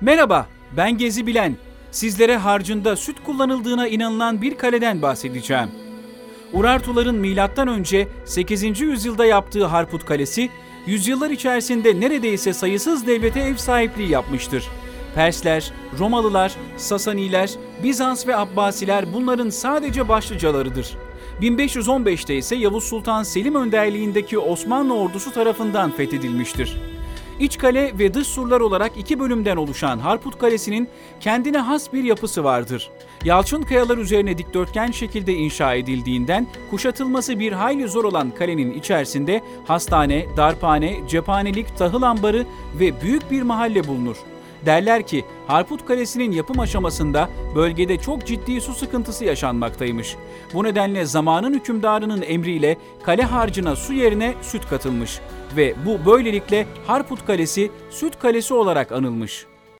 Merhaba, ben Gezi Bilen. Sizlere harcında süt kullanıldığına inanılan bir kaleden bahsedeceğim. Urartuların milattan önce 8. yüzyılda yaptığı Harput Kalesi, yüzyıllar içerisinde neredeyse sayısız devlete ev sahipliği yapmıştır. Persler, Romalılar, Sasaniler, Bizans ve Abbasiler bunların sadece başlıcalarıdır. 1515'te ise Yavuz Sultan Selim önderliğindeki Osmanlı ordusu tarafından fethedilmiştir. İç kale ve dış surlar olarak iki bölümden oluşan Harput Kalesi'nin kendine has bir yapısı vardır. Yalçın kayalar üzerine dikdörtgen şekilde inşa edildiğinden kuşatılması bir hayli zor olan kalenin içerisinde hastane, darphane, cephanelik, tahıl ambarı ve büyük bir mahalle bulunur. Derler ki Harput Kalesi'nin yapım aşamasında bölgede çok ciddi su sıkıntısı yaşanmaktaymış. Bu nedenle zamanın hükümdarının emriyle kale harcına su yerine süt katılmış ve bu böylelikle Harput Kalesi Süt Kalesi olarak anılmış.